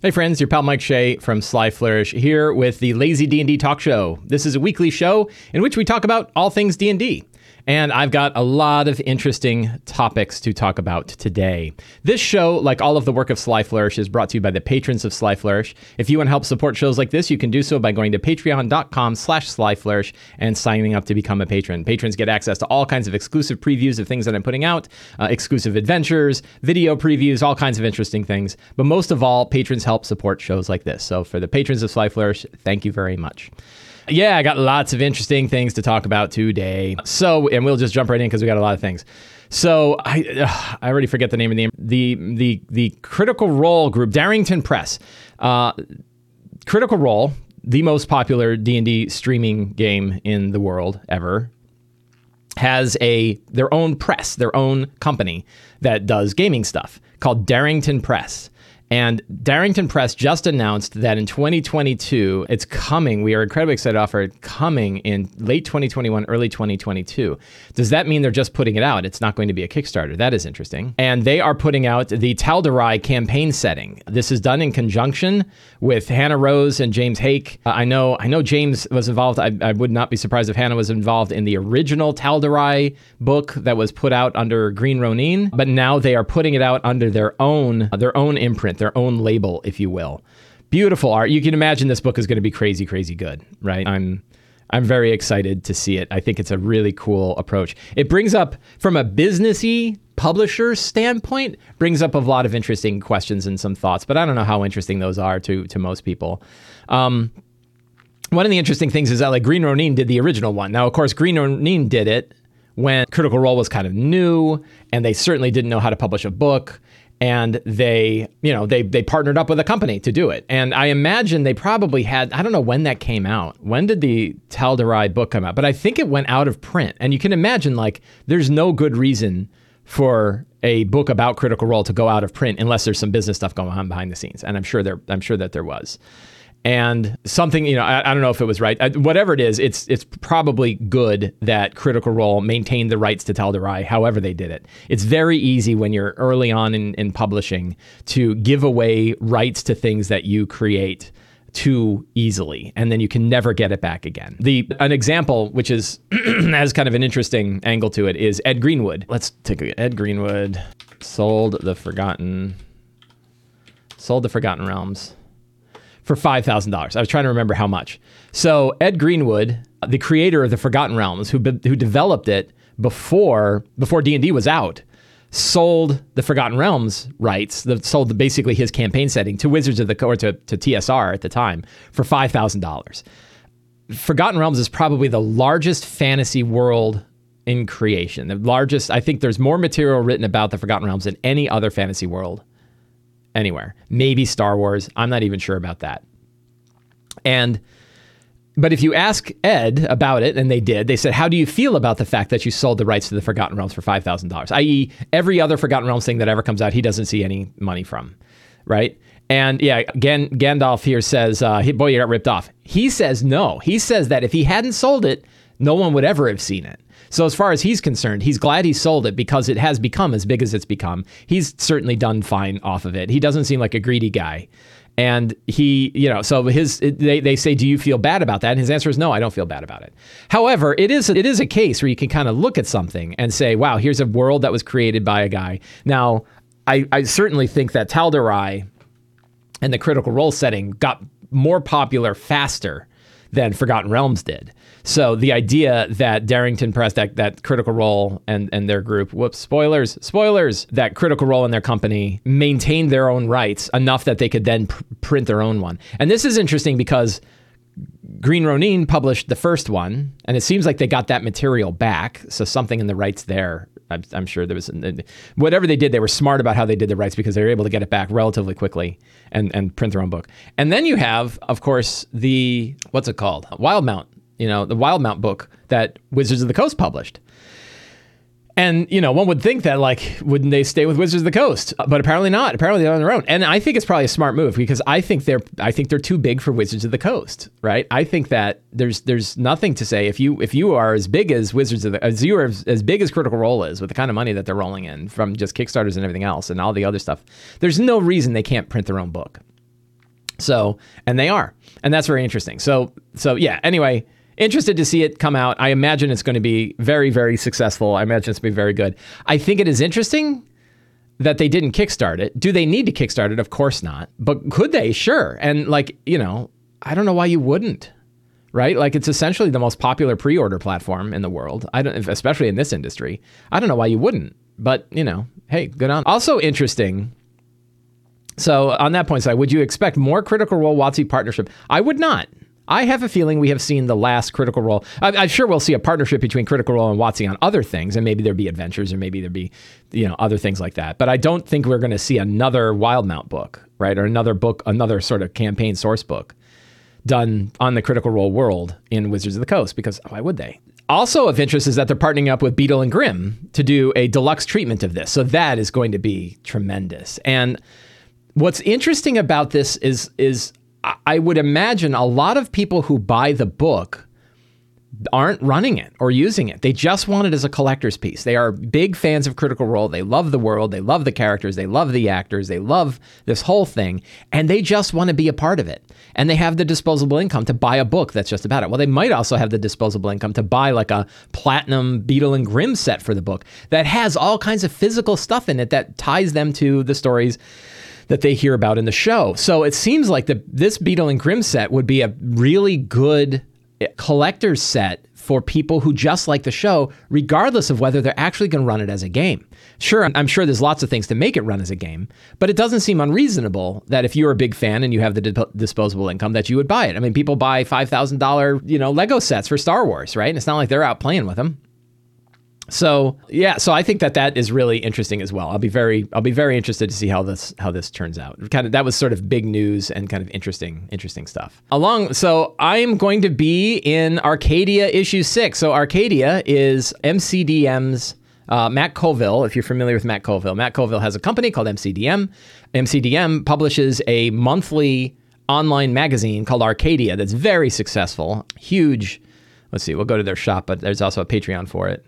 Hey friends, your pal Mike Shea from Sly Flourish here with the Lazy D&D Talk Show. This is a weekly show in which we talk about all things D&D. And I've got a lot of interesting topics to talk about today. This show, like all of the work of Sly Flourish, is brought to you by the patrons of Sly Flourish. If you want to help support shows like this, you can do so by going to patreon.com slash slyflourish and signing up to become a patron. Patrons get access to all kinds of exclusive previews of things that I'm putting out, uh, exclusive adventures, video previews, all kinds of interesting things. But most of all, patrons help support shows like this. So for the patrons of Sly Flourish, thank you very much. Yeah, I got lots of interesting things to talk about today. So, and we'll just jump right in because we got a lot of things. So I uh, I already forget the name of the the the the Critical Role group, Darrington Press. Uh, Critical Role, the most popular D and D streaming game in the world ever, has a their own press, their own company that does gaming stuff called Darrington Press. And Darrington Press just announced that in 2022, it's coming. We are incredibly excited to offer it coming in late 2021, early 2022. Does that mean they're just putting it out? It's not going to be a Kickstarter. That is interesting. And they are putting out the Tal'Dorei campaign setting. This is done in conjunction with Hannah Rose and James Haeck. Uh, I know, I know James was involved. I, I, would not be surprised if Hannah was involved in the original Tal'Dorei book that was put out under Green Ronin. But now they are putting it out under their own, their own imprint their own label, if you will. Beautiful art. You can imagine this book is going to be crazy, crazy good, right? I'm I'm very excited to see it. I think it's a really cool approach. It brings up from a businessy publisher standpoint, brings up a lot of interesting questions and some thoughts, but I don't know how interesting those are to to most people. Um, one of the interesting things is that like Green Ronin did the original one. Now, of course, Green Ronin did it when Critical Role was kind of new, and they certainly didn't know how to publish a book and they you know they they partnered up with a company to do it. And i imagine they probably had i don't know when that came out. When did the Tal'Dorei book come out? But i think it went out of print. And you can imagine like there's no good reason for a book about critical role to go out of print unless there's some business stuff going on behind the scenes. And i'm sure there i'm sure that there was and something you know I, I, don't know if it was right. I, whatever it is it's it's probably good that critical role maintained the rights to Tal'Dorei however they did it. It's very easy when you're early on in, in publishing to give away rights to things that you create too easily and then you can never get it back again. The an example which is has kind of an interesting angle to it is ed greenwood. Let's take a ed greenwood. Sold the forgotten sold the forgotten realms for $5,000. I was trying to remember how much. So, Ed Greenwood, the creator of the Forgotten Realms, who, who developed it before before D&D was out, sold the Forgotten Realms rights, the, sold the, basically his campaign setting to Wizards of the or to, to TSR at the time for $5,000. Forgotten Realms is probably the largest fantasy world in creation. The largest, I think there's more material written about the Forgotten Realms than any other fantasy world anywhere. Maybe Star Wars. I'm not even sure about that. And but if you ask Ed about it, and they did, they said, "How do you feel about the fact that you sold the rights to the Forgotten Realms for five thousand dollars? I.e., every other Forgotten Realms thing that ever comes out, he doesn't see any money from, right?" And yeah, Gan- Gandalf here says, uh, "Boy, you got ripped off." He says no. He says that if he hadn't sold it, no one would ever have seen it. So as far as he's concerned, he's glad he sold it because it has become as big as it's become. He's certainly done fine off of it. He doesn't seem like a greedy guy. And he, you know, so his they, they say, do you feel bad about that? And his answer is no, I don't feel bad about it. However, it is it is a case where you can kind of look at something and say, wow, here's a world that was created by a guy. Now, I, I certainly think that Tal'Dorei and the critical role setting got more popular faster than Forgotten Realms did. So the idea that Darrington Press, that, that Critical Role and, and their group, whoops, spoilers, spoilers, that Critical Role and their company maintained their own rights enough that they could then pr- print their own one. And this is interesting because Green Ronin published the first one, and it seems like they got that material back. So something in the rights there. I'm, sure there was whatever they did. They were smart about how they did the rights because they were able to get it back relatively quickly and and print their own book. And then you have, of course, the what's it called, Wildemount you know, the Wildemount book that Wizards of the Coast published. And you know, one would think that like, wouldn't they stay with Wizards of the Coast? Uh, but apparently not. Apparently they're on their own. And I think it's probably a smart move because I think they're I think they're too big for Wizards of the Coast, right? I think that there's there's nothing to say if you if you are as big as Wizards of the as you are as, as big as Critical Role is with the kind of money that they're rolling in from just Kickstarters and everything else and all the other stuff. There's no reason they can't print their own book. So, and they are. And that's very interesting. So, so yeah, anyway, interested to see it come out. I imagine it's going to be very, very successful. I imagine it's going to be very good. I think it is interesting that they didn't kickstart it. Do they need to kickstart it? Of course not. But could they? Sure. And like, you know, I don't know why you wouldn't. Right? Like it's essentially the most popular pre-order platform in the world. I don't especially in this industry. I don't know why you wouldn't. But, you know, hey, good on. Also interesting so on that point side, would you expect more Critical Role WotC partnership? I would not. I have a feeling we have seen the last Critical Role. I, am sure we'll see a partnership between Critical Role and WotC on other things, and maybe there'll be adventures, or maybe there'll be, you know, other things like that. But I don't think we're going to see another Wildemount book, right, or another book, another sort of campaign source book done on the Critical Role world in Wizards of the Coast, because why would they? Also of interest is that they're partnering up with Beadle and Grimm to do a deluxe treatment of this. So that is going to be tremendous. And What's interesting about this is is I would imagine a lot of people who buy the book aren't running it or using it. They just want it as a collector's piece. They are big fans of Critical Role. They love the world. They love the characters. They love the actors. They love this whole thing. And they just want to be a part of it. And they have the disposable income to buy a book that's just about it. Well, they might also have the disposable income to buy like a platinum Beadle and Grimm set for the book that has all kinds of physical stuff in it that ties them to the stories that they hear about in the show. So it seems like the this Beadle and Grimm set would be a really good eh, collector's set for people who just like the show, regardless of whether they're actually going to run it as a game. Sure, I'm sure there's lots of things to make it run as a game, but it doesn't seem unreasonable that if you're a big fan and you have the di- disposable income, that you would buy it. I mean, people buy five thousand dollar you know Lego sets for Star Wars, right? And it's not like they're out playing with them. So yeah, so I think that that is really interesting as well. I'll be very I'll be very interested to see how this how this turns out. Kind of that was sort of big news and kind of interesting interesting stuff. Along so I am going to be in Arcadia issue 6. So Arcadia is MCDM's uh, Matt Colville, if you're familiar with Matt Colville, Matt Colville has a company called MCDM. MCDM publishes a monthly online magazine called Arcadia that's very successful, huge. Let's see, we'll go to their shop, but there's also a Patreon for it.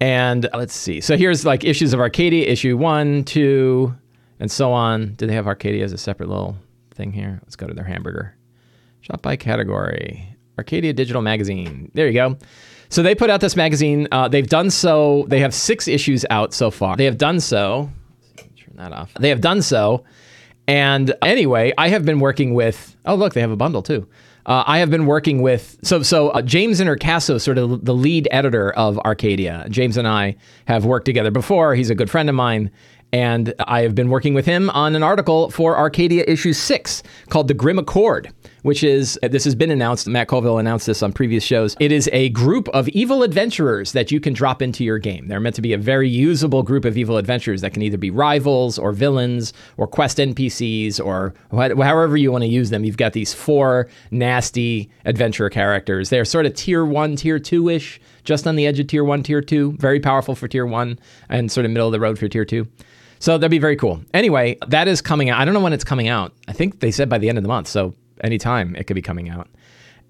And let's see. So here's like issues of Arcadia, issue one, two, and so on. Do they have Arcadia as a separate little thing here? Let's go to their hamburger. Shop by category. Arcadia Digital Magazine. There you go. So they put out this magazine. Uh, they've done so. They have six issues out so far. They have done so. Turn that off. They have done so. And anyway, I have been working with. Oh, look, they have a bundle too. Uh, I have been working with so so uh, James Introcaso, sort of the lead editor of Arcadia. James and I have worked together before. He's a good friend of mine, and I have been working with him on an article for Arcadia issue six called "The Grim Accord." Which is uh, this has been announced. Matt Colville announced this on previous shows. It is a group of evil adventurers that you can drop into your game. They're meant to be a very usable group of evil adventurers that can either be rivals or villains or quest NPCs or wh- however you want to use them. You've got these four nasty adventurer characters. They're sort of tier one, tier two ish, just on the edge of tier one, tier two. Very powerful for tier one and sort of middle of the road for tier two. So that'd be very cool. Anyway, that is coming out. I don't know when it's coming out. I think they said by the end of the month. So anytime it could be coming out.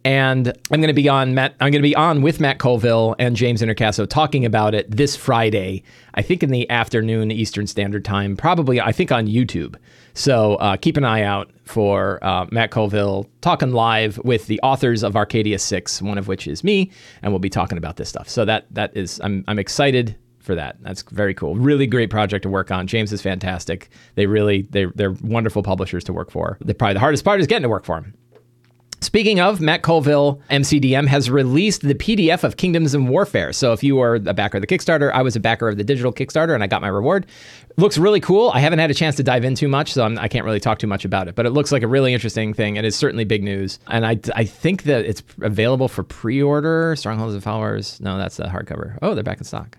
And I'm going to be on Matt. I'm going to be on with Matt Colville and James Introcaso talking about it this Friday. I think in the afternoon Eastern Standard Time. Probably I think on YouTube. So uh, keep an eye out for uh, Matt Colville talking live with the authors of Arcadia Six, one of which is me, and we'll be talking about this stuff. So that that is I'm I'm excited for that. That's very cool. Really great project to work on. James is fantastic. They really they they're wonderful publishers to work for. The probably the hardest part is getting to work for them. Speaking of, Matt Colville, MCDM, has released the PDF of Kingdoms and Warfare. So if you are a backer of the Kickstarter, I was a backer of the digital Kickstarter and I got my reward. looks really cool. I haven't had a chance to dive in too much, so I'm, I can not really talk too much about it, but it looks like a really interesting thing. And It is certainly big news. And I, I think that it's available for pre order. Strongholds and Followers. No, that's the hardcover. Oh, they're back in stock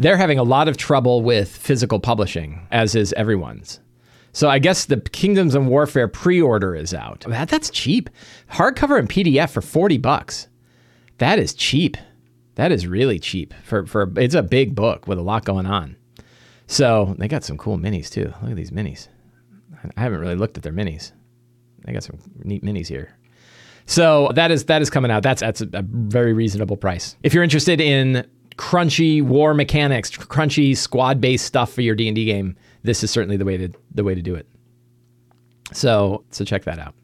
they're having a lot of trouble with physical publishing, as is everyone's. So I guess the Kingdoms and Warfare pre-order is out. That, that's cheap. Hardcover and PDF for 40 bucks. That is cheap. That is really cheap for for it's a big book with a lot going on. So they got some cool minis too. Look at these minis. I haven't really looked at their minis. They got some neat minis here. So that is that is coming out. That's that's a, a very reasonable price. If you're interested in crunchy war mechanics, crunchy squad based stuff for your D and D game, this is certainly the way to the way to do it. So so check that out.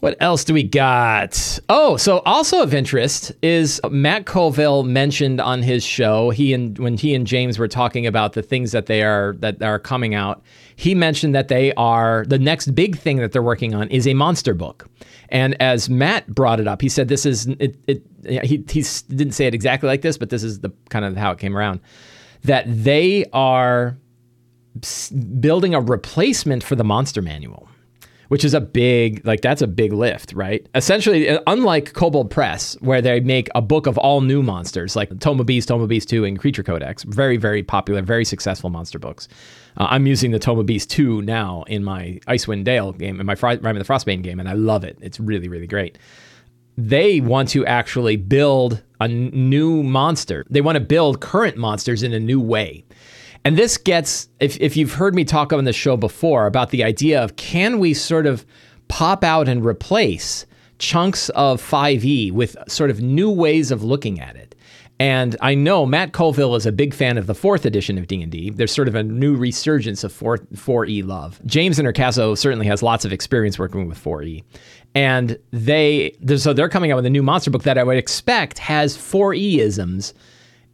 What else do we got? Oh, so also of interest is Matt Colville mentioned on his show. He and when he and James were talking about the things that they are that are coming out, he mentioned that they are the next big thing that they're working on is a monster book. And as Matt brought it up, he said this is it. it he he didn't say it exactly like this, but this is the kind of how it came around. That they are building a replacement for the monster manual which is a big like that's a big lift, right? Essentially, uh, unlike Kobold Press, where they make a book of all new monsters like Tome of Beast, Tome of Beast 2, and Creature Codex, very very popular, very successful monster books. Uh, I'm using the Tome of Beast 2 now in my Icewind Dale game, in my Fri- Rime of the Frostbane game, and I love it. It's really really great. They want to actually build a n- new monster. They want to build current monsters in a new way. And this gets, if, if you've heard me talk on the show before about the idea of can we sort of pop out and replace chunks of 5e with sort of new ways of looking at it. And I know Matt Colville is a big fan of the fourth edition of D&D. There's sort of a new resurgence of 4, 4e love. James Introcaso certainly has lots of experience working with 4e. And they, so they're coming out with a new monster book that I would expect has 4e isms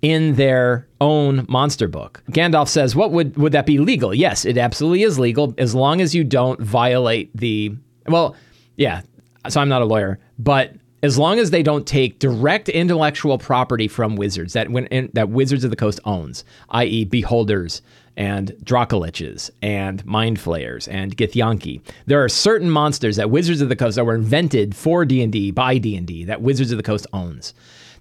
in their own monster book. Gandalf says, "What would would that be legal?" Yes, it absolutely is legal as long as you don't violate the well, yeah. So I'm not a lawyer, but as long as they don't take direct intellectual property from wizards that when in, that Wizards of the Coast owns, i.e., beholders and Dracoliches and Mind Flayers and Githyanki. There are certain monsters that Wizards of the Coast that were invented for D&D by D&D that Wizards of the Coast owns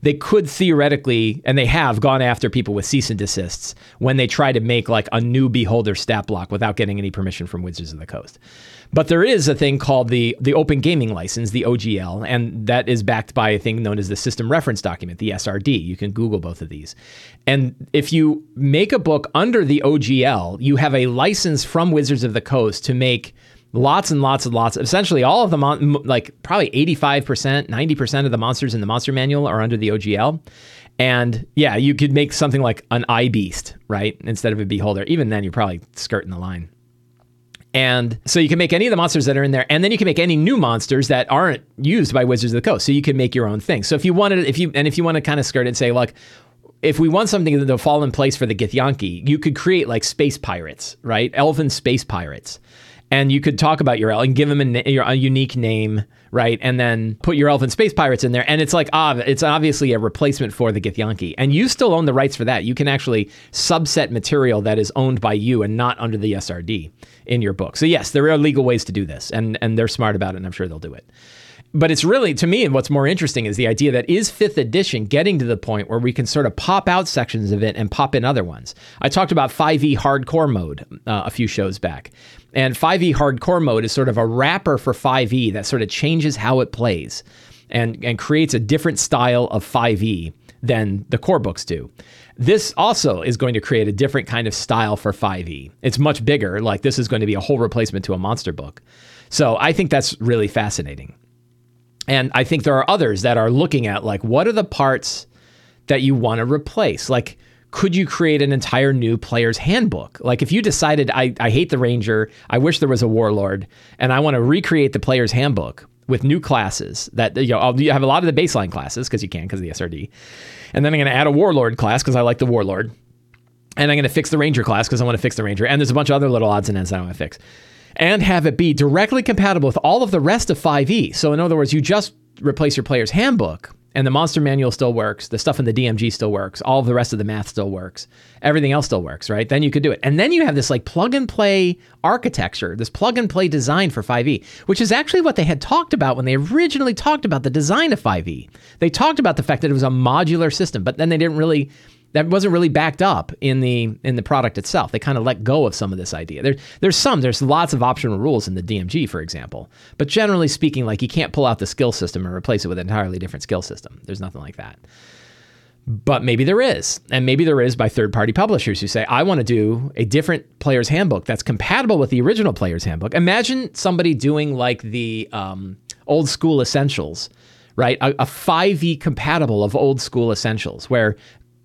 they could theoretically, and they have gone after people with cease and desists when they try to make like a new beholder stat block without getting any permission from Wizards of the Coast. But there is a thing called the the Open Gaming License, the OGL, and that is backed by a thing known as the System Reference Document, the SRD. You can Google both of these. And if you make a book under the OGL, you have a license from Wizards of the Coast to make lots and lots and lots. Essentially, all of the mon- like probably eighty five percent, ninety percent of the monsters in the monster manual are under the OGL. And yeah, you could make something like an eye beast, right, instead of a beholder. Even then, you're probably skirting the line. And so you can make any of the monsters that are in there, and then you can make any new monsters that aren't used by Wizards of the Coast. So you can make your own thing. So if you wanted, if you and if you want to kind of skirt it and say, look, if we want something to fall in place for the Githyanki, you could create like space pirates, right? Elven space pirates and you could talk about your elf and give them a, a, unique name, right? And then put your elf and space pirates in there, and it's like ah, it's obviously a replacement for the Githyanki, and you still own the rights for that. You can actually subset material that is owned by you and not under the SRD in your book. So yes, there are legal ways to do this, and and they're smart about it, and I'm sure they'll do it. But it's really, to me, and what's more interesting is the idea that is fifth edition getting to the point where we can sort of pop out sections of it and pop in other ones. I talked about 5e hardcore mode uh, a few shows back. And 5e hardcore mode is sort of a wrapper for 5e that sort of changes how it plays and, and creates a different style of 5e than the core books do. This also is going to create a different kind of style for 5e. It's much bigger, like this is going to be a whole replacement to a monster book. So I think that's really fascinating. And I think there are others that are looking at like what are the parts that you want to replace? Like could you create an entire new player's handbook? Like if you decided I, I hate the ranger, I wish there was a warlord, and I want to recreate the player's handbook with new classes that you know I'll you have a lot of the baseline classes because you can because of the SRD, and then I'm going to add a warlord class because I like the warlord, and I'm going to fix the ranger class because I want to fix the ranger, and there's a bunch of other little odds and ends that I want to fix, and have it be directly compatible with all of the rest of 5e. So in other words, you just replace your player's handbook and the monster manual still works. The stuff in the DMG still works. All of the rest of the math still works. Everything else still works, right? Then you could do it. And then you have this like plug and play architecture, this plug and play design for 5e, which is actually what they had talked about when they originally talked about the design of 5e. They talked about the fact that it was a modular system, but then they didn't really that wasn't really backed up in the in the product itself. They kind of let go of some of this idea. There, there's some, there's lots of optional rules in the DMG, for example. But generally speaking, like you can't pull out the skill system and replace it with an entirely different skill system. There's nothing like that. But maybe there is. And maybe there is by third party publishers who say, I want to do a different player's handbook that's compatible with the original player's handbook. Imagine somebody doing like the um, old school essentials right? A, a, 5e compatible of old school essentials where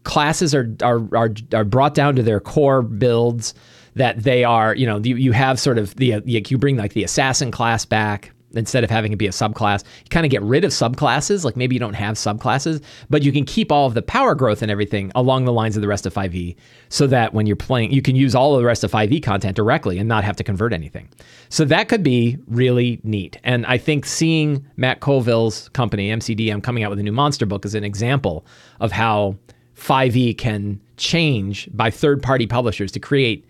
classes are, are are are brought down to their core builds. that they are, you know, you, you have sort of the, uh, you bring like the assassin class back instead of having it be a subclass. You kind of get rid of subclasses, like maybe you don't have subclasses, but you can keep all of the power growth and everything along the lines of the rest of 5e so that when you're playing, you can use all of the rest of 5e content directly and not have to convert anything. So that could be really neat. And I think seeing Matt Colville's company, MCDM, coming out with a new monster book is an example of how 5e can change by third party publishers to create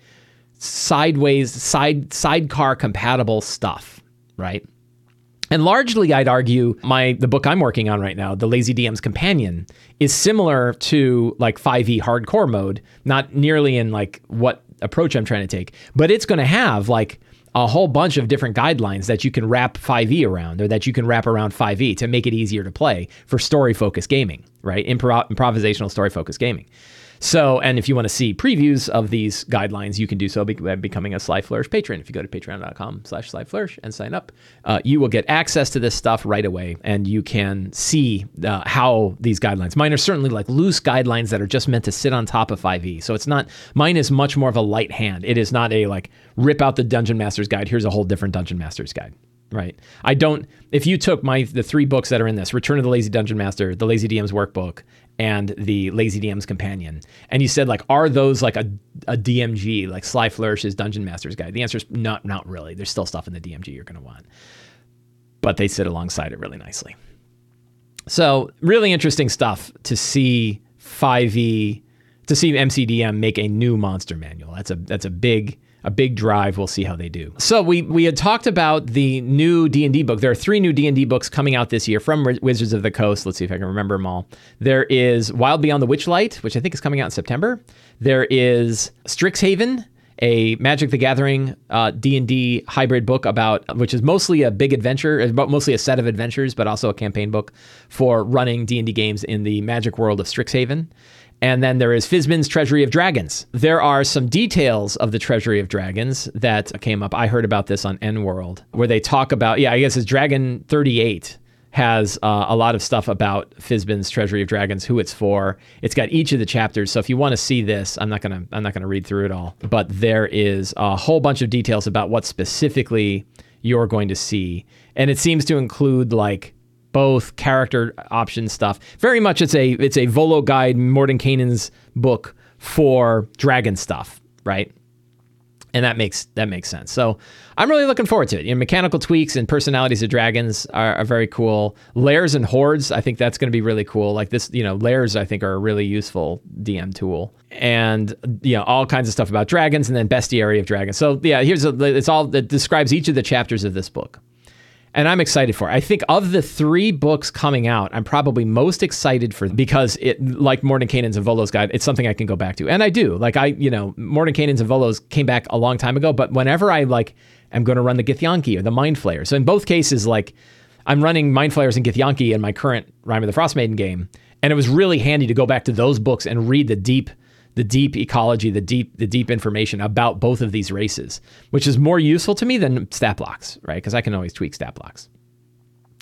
sideways, side sidecar compatible stuff, right? And largely, I'd argue my the book I'm working on right now, The Lazy DM's Companion, is similar to like 5e hardcore mode, not nearly in like what approach I'm trying to take, but it's going to have like a whole bunch of different guidelines that you can wrap 5e around or that you can wrap around 5e to make it easier to play for story focused gaming, right? Impro- improvisational story focused gaming. So, and if you want to see previews of these guidelines, you can do so by becoming a Sly Flourish patron. If you go to patreon.com slash Sly Flourish and sign up, uh, you will get access to this stuff right away and you can see uh, how these guidelines, mine are certainly like loose guidelines that are just meant to sit on top of 5e. So it's not, mine is much more of a light hand. It is not a like rip out the Dungeon Master's Guide. Here's a whole different Dungeon Master's Guide right? I don't. If you took my the three books that are in this, Return of the Lazy Dungeon Master, the Lazy DM's Workbook, and the Lazy DM's Companion. And you said like, are those like a, a DMG, like Sly Flourish's Dungeon Master's Guide? The answer is not not really. There's still stuff in the DMG you're going to want, but they sit alongside it really nicely. So really interesting stuff to see 5e to see MCDM make a new monster manual. That's a that's a big a big drive. We'll see how they do. So we we had talked about the new D and D book. There are three new D and D books coming out this year from Wizards of the Coast. Let's see if I can remember them all. There is Wild Beyond the Witchlight, which I think is coming out in September. There is Strixhaven, a Magic the Gathering uh, D and D hybrid book about, which is mostly a big adventure, mostly a set of adventures, but also a campaign book for running D and D games in the Magic world of Strixhaven. And then there is Fizban's Treasury of Dragons. There are some details of the Treasury of Dragons that came up. I heard about this on EN World, where they talk about, yeah, I guess it's Dragon 38 has uh, a lot of stuff about Fizban's Treasury of Dragons, who it's for. It's got each of the chapters. So if you want to see this, I'm not gonna I'm not gonna read through it all, but there is a whole bunch of details about what specifically you're going to see, and it seems to include like both character option stuff. Very much it's a it's a Volo guide, Mordenkainen's book for dragon stuff, right? And that makes that makes sense. So I'm really looking forward to it. You know, mechanical tweaks and personalities of dragons are, are very cool. Lairs and hoards, I think that's going to be really cool. Like this, you know, lairs I think are a really useful DM tool, and you know all kinds of stuff about dragons and then bestiary of dragons. So yeah, here's a, it's all that describes each of the chapters of this book and I'm excited for. It. I think of the three books coming out, I'm probably most excited for because it, like Mordenkainen's and Volo's guide, it's something I can go back to, and I do. Like I, you know, Mordenkainen's and Volo's came back a long time ago, but whenever I like am going to run the Githyanki or the Mind Flayer, so in both cases, like I'm running Mind Flayers and Githyanki in my current Rime of the Frost Maiden game, and it was really handy to go back to those books and read the deep the deep ecology, the deep the deep information about both of these races, which is more useful to me than stat blocks, right? Because I can always tweak stat blocks.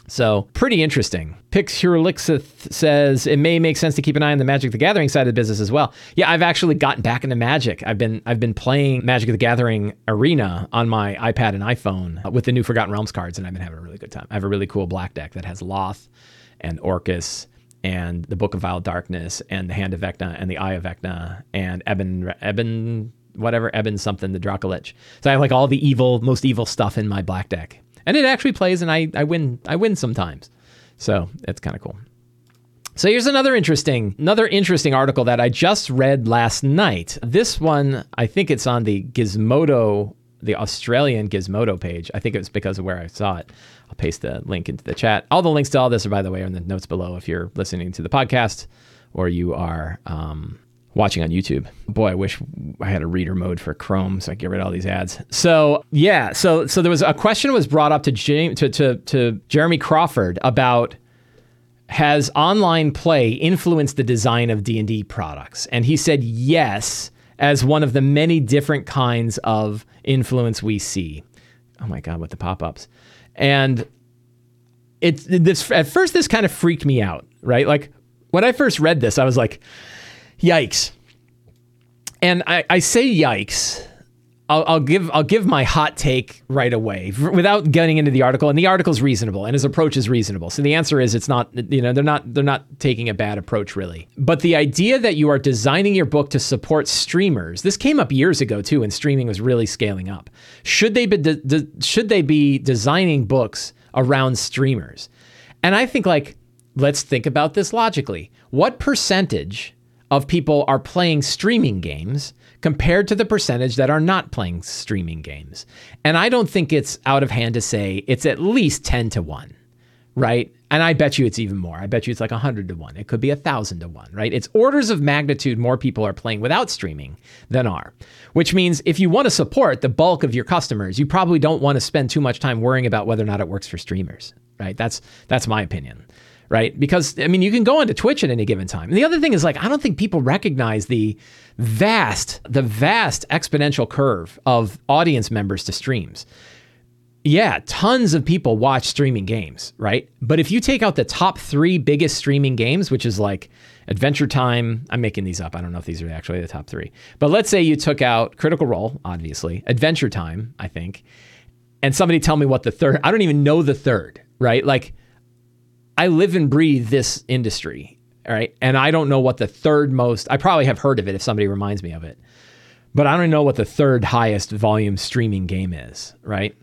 So pretty interesting. Pixurlixith says it may make sense to keep an eye on the Magic the Gathering side of the business as well. Yeah, I've actually gotten back into Magic. I've been I've been playing Magic the Gathering Arena on my iPad and iPhone uh, with the new Forgotten Realms cards, and I've been having a really good time. I have a really cool black deck that has Lolth and Orcus and the Book of Vile Darkness and the Hand of Vecna and the Eye of Vecna and Eben Eben whatever Eben something the Dracolich. So I have like all the evil most evil stuff in my black deck. And it actually plays and I I win I win sometimes. So it's kind of cool. So here's another interesting another interesting article that I just read last night. This one I think it's on the Gizmodo the Australian Gizmodo page. I think it was because of where I saw it. I'll paste the link into the chat. All the links to all this are, by the way, are in the notes below if you're listening to the podcast or you are um, watching on YouTube. Boy, I wish I had a reader mode for Chrome so I could get rid of all these ads. So yeah, so so there was a question was brought up to James to, to, to Jeremy Crawford about has online play influenced the design of D&D products? And he said yes, as one of the many different kinds of influence we see. Oh my god, with the pop-ups and it's this at first this kind of freaked me out, right? Like when I first read this, I was like, "Yikes!" And I, I say "yikes" I'll, I'll, give I'll give my hot take right away without getting into the article. And the article's reasonable, and his approach is reasonable. So the answer is it's not you know they're not they're not taking a bad approach really. But the idea that you are designing your book to support streamers this came up years ago too, when streaming was really scaling up. Should they be de- de- should they be designing books around streamers? And I think like let's think about this logically. What percentage of people are playing streaming games compared to the percentage that are not playing streaming games. And I don't think it's out of hand to say it's at least 10 to 1, right? And I bet you it's even more. I bet you it's like 100 to 1. It could be 1,000 to 1, right? It's orders of magnitude more people are playing without streaming than are, which means if you want to support the bulk of your customers, you probably don't want to spend too much time worrying about whether or not it works for streamers, right? That's that's my opinion right? Because I mean, you can go onto Twitch at any given time. And the other thing is like I don't think people recognize the vast, the vast exponential curve of audience members to streams. Yeah, tons of people watch streaming games, right? But if you take out the top three biggest streaming games, which is like Adventure Time, I'm making these up. I don't know if these are actually the top three. But let's say you took out Critical Role, obviously, Adventure Time, I think, and somebody tell me what the third, I don't even know the third, right? Like, I live and breathe this industry, right? And I don't know what the third most, I probably have heard of it if somebody reminds me of it, but I don't know what the third highest volume streaming game is, right?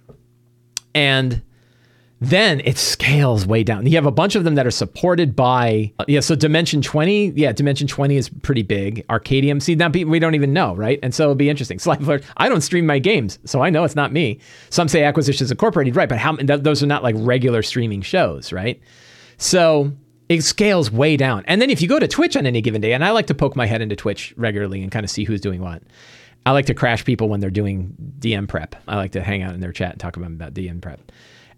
And then it scales way down. You have a bunch of them that are supported by, yeah, so Dimension 20, yeah, Dimension 20 is pretty big. Arcadium, see, now we don't even know, right? And so it'll be interesting. Flourish, I don't stream my games, so I know it's not me. Some say Acquisitions Incorporated, right? But how, those are not like regular streaming shows, right? So it scales way down. And then if you go to Twitch on any given day, and I like to poke my head into Twitch regularly and kind of see who's doing what. I like to crash people when they're doing DM prep. I like to hang out in their chat and talk about DM prep.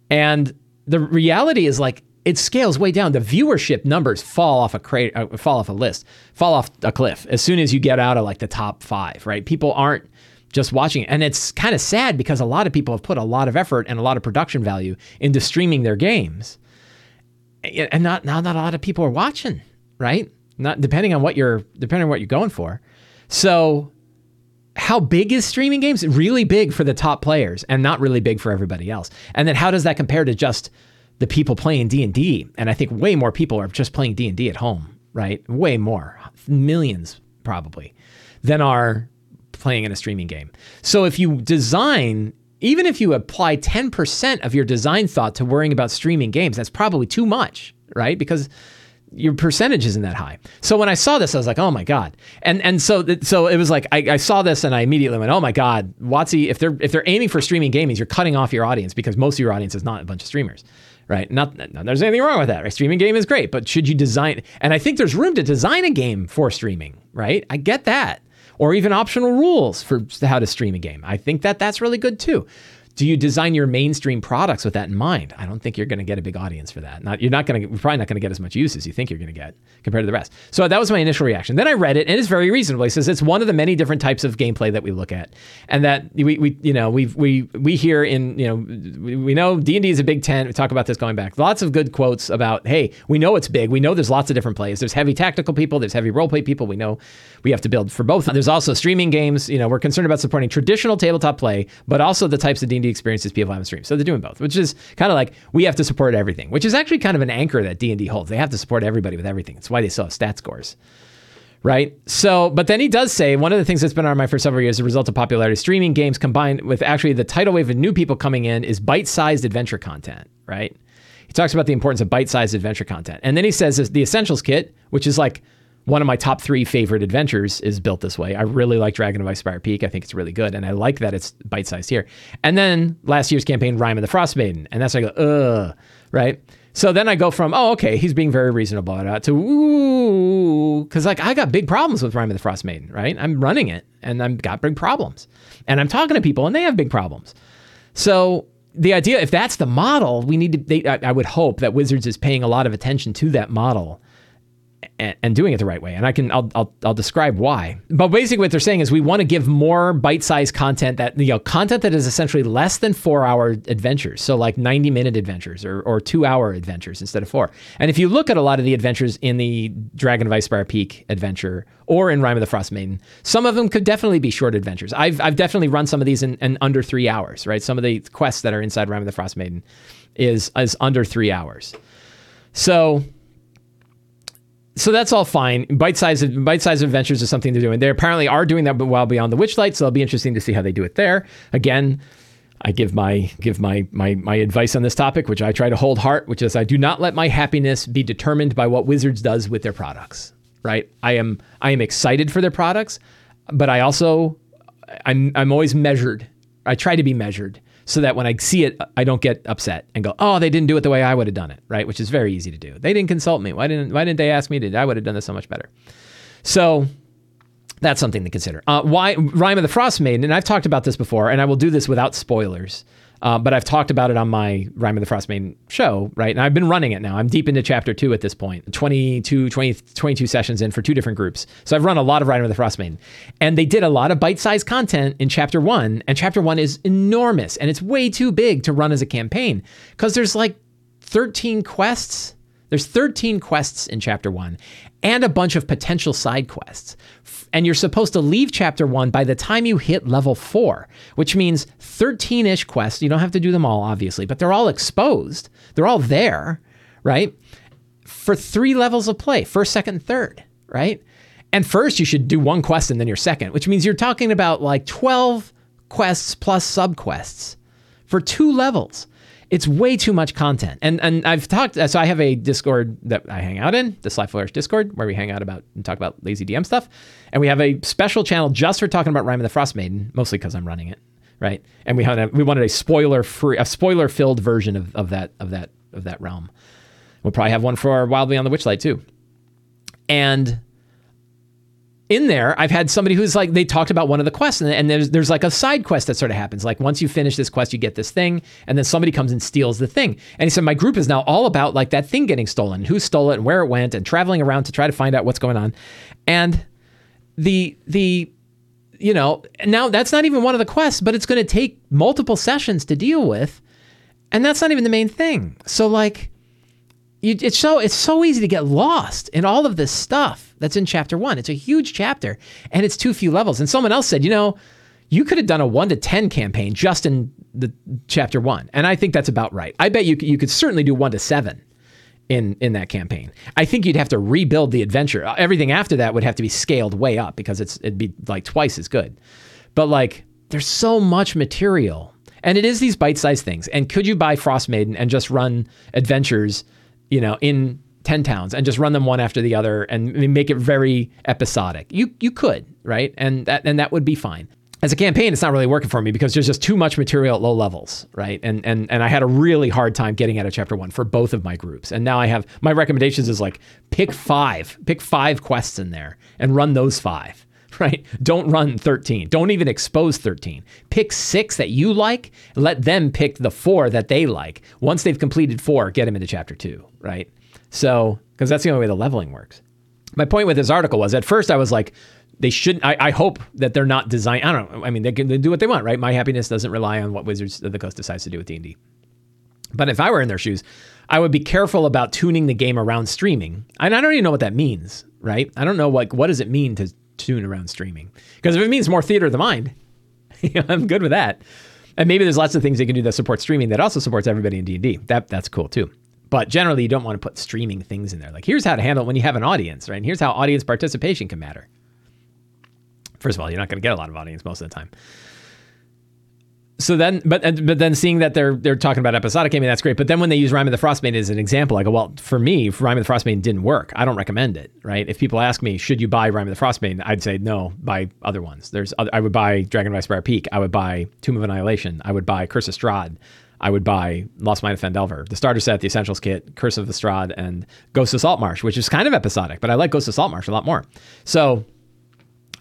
And the reality is like it scales way down. The viewership numbers fall off a cra- uh, fall off a list, fall off a cliff as soon as you get out of like the top five. Right? People aren't just watching it, and it's kind of sad because a lot of people have put a lot of effort and a lot of production value into streaming their games and not now not a lot of people are watching, right? Not depending on what you're depending on what you're going for. So how big is streaming games? Really big for the top players and not really big for everybody else. And then how does that compare to just the people playing D&D? And I think way more people are just playing D&D at home, right? Way more. Millions probably than are playing in a streaming game. So if you design even if you apply 10% of your design thought to worrying about streaming games, that's probably too much, right? Because your percentage isn't that high. So when I saw this, I was like, oh my god. And and so so it was like I, I saw this and I immediately went, oh my god, WotC, if they're if they're aiming for streaming gaming, you're cutting off your audience because most of your audience is not a bunch of streamers. Right. Not, not there's anything wrong with that. Right? Streaming game is great, but should you design and I think there's room to design a game for streaming, right? I get that or even optional rules for how to stream a game. I think that that's really good too do you design your mainstream products with that in mind? I don't think you're going to get a big audience for that. Not you're not going to probably not going to get as much use as you think you're going to get compared to the rest. So that was my initial reaction. Then I read it and it's very reasonable. He says it's one of the many different types of gameplay that we look at, and that we, we you know we we we hear in you know we, we know D and D is a big tent. We talk about this going back. Lots of good quotes about hey we know it's big. We know there's lots of different plays. There's heavy tactical people. There's heavy role play people. We know we have to build for both. There's also streaming games. You know we're concerned about supporting traditional tabletop play, but also the types of D and Experiences people have on stream. So they're doing both, which is kind of like we have to support everything, which is actually kind of an anchor that D&D holds. They have to support everybody with everything. That's why they still have stat scores. Right. So, but then he does say one of the things that's been on my for several years, a result of popularity, streaming games combined with actually the tidal wave of new people coming in is bite sized adventure content. Right. He talks about the importance of bite sized adventure content. And then he says the Essentials Kit, which is like one of my top three favorite adventures is built this way. I really like Dragon of Icespire Peak. I think it's really good, and I like that it's bite sized here. And then last year's campaign, Rime of the Frostmaiden, and that's like, ugh, right? So then I go from, oh, okay, he's being very reasonable about it, to ooh, because like I got big problems with Rime of the Frostmaiden, right? I'm running it, and I've got big problems, and I'm talking to people, and they have big problems. So the idea, if that's the model, we need to. They, I, I would hope that Wizards is paying a lot of attention to that model and, and doing it the right way. And I can I'll, I'll I'll describe why. But basically, what they're saying is we want to give more bite-sized content that you know content that is essentially less than four-hour adventures. So like 90-minute adventures or or two-hour adventures instead of four. And if you look at a lot of the adventures in the Dragon of Icespire Peak adventure or in Rime of the Frost Maiden, some of them could definitely be short adventures. I've I've definitely run some of these in, in under three hours. Right, some of the quests that are inside Rime of the Frost Maiden is is under three hours. So so that's all fine. Bite-sized bite-sized adventures is something they're doing. They apparently are doing that, but Wild Beyond the Witchlight, so it'll be interesting to see how they do it there. Again, I give my give my my my advice on this topic, which I try to hold heart, which is I do not let my happiness be determined by what Wizards does with their products. Right? I am I am excited for their products, but I also I'm I'm always measured. I try to be measured so that when I see it, I don't get upset and go, "Oh, they didn't do it the way I would have done it," right? Which is very easy to do. They didn't consult me. Why didn't Why didn't they ask me to? I would have done this so much better. So that's something to consider. Uh, why Rime of the Frost Maiden? And I've talked about this before, and I will do this without spoilers. Uh, but I've talked about it on my Rime of the Frost Maiden show, right? And I've been running it now. I'm deep into chapter two at this point, 22, 20, 22 sessions in for two different groups. So I've run a lot of Rime of the Frost Maiden. And they did a lot of bite sized content in chapter one. And chapter one is enormous and it's way too big to run as a campaign because there's like 13 quests. There's 13 quests in chapter one and a bunch of potential side quests and you're supposed to leave chapter one by the time you hit level four, which means 13 ish quests. You don't have to do them all, obviously, but they're all exposed. They're all there, right? For three levels of play first, second, third, right? And first, you should do one quest and then your second, which means you're talking about like 12 quests plus sub quests for two levels it's way too much content. And and I've talked. Uh, so I have a Discord that I hang out in, the Sly Flourish Discord, where we hang out about and talk about lazy DM stuff. And we have a special channel just for talking about Rime of the Frost Maiden, mostly because I'm running it, right? And we had a, we wanted a spoiler free, a spoiler filled version of, of that of that of that realm. We'll probably have one for Wild Beyond the Witchlight too. And in there, I've had somebody who's like, they talked about one of the quests, and, and, there's there's like a side quest that sort of happens. Like once you finish this quest, you get this thing, and then somebody comes and steals the thing. And he said, my group is now all about like that thing getting stolen, who stole it, and where it went, and traveling around to try to find out what's going on. And the the you know now that's not even one of the quests, but it's going to take multiple sessions to deal with, and that's not even the main thing. So like you, it's so it's so easy to get lost in all of this stuff that's in chapter one. It's a huge chapter, and it's too few levels. And someone else said, you know, you could have done a one to ten campaign just in the chapter one, and I think that's about right. I bet you you could certainly do one to seven in in that campaign. I think you'd have to rebuild the adventure. Everything after that would have to be scaled way up because it's it'd be like twice as good. But like, there's so much material. And it is these bite-sized things. And could you buy Frost Maiden and just run adventures you know, in 10 towns and just run them one after the other and make it very episodic. You you could, right? And that and that would be fine. As a campaign, it's not really working for me because there's just too much material at low levels, right? And and and I had a really hard time getting out of chapter 1 for both of my groups. And now I have my recommendations is like pick 5, pick 5 quests in there and run those 5 right? Don't run 13. Don't even expose 13. Pick six that you like. Let them pick the four that they like. Once they've completed four, get them into chapter two, right? So, because that's the only way the leveling works. My point with this article was at first I was like, they should. I, I hope that they're not designed. I don't know. I mean, they can they do what they want, right? My happiness doesn't rely on what Wizards of the Coast decides to do with D and D. But if I were in their shoes, I would be careful about tuning the game around streaming. And I don't even know what that means, right? I don't know what what does it mean to tune around streaming. Because if it means more theater of the mind, I'm good with that. And maybe there's lots of things they can do that support streaming that also supports everybody in D&D. That that's cool too. But generally, you don't want to put streaming things in there. Like here's how to handle it when you have an audience, right? And here's how audience participation can matter. First of all, you're not going to get a lot of audience most of the time so then, but but then seeing that they're they're talking about episodic, I mean that's great. But then when they use Rime of the Frostmaiden as an example, I go, well, for me, Rime of the Frostmaiden didn't work. I don't recommend it, right? If people ask me, should you buy Rime of the Frostmaiden, I'd say no, buy other ones. There's other, I would buy Dragon of Icespire Peak. I would buy Tomb of Annihilation. I would buy Curse of Strahd. I would buy Lost Mine of Phandelver, the starter set, the essentials kit, Curse of the Strahd, and Ghost of Saltmarsh, which is kind of episodic, but I like Ghost of Saltmarsh a lot more. So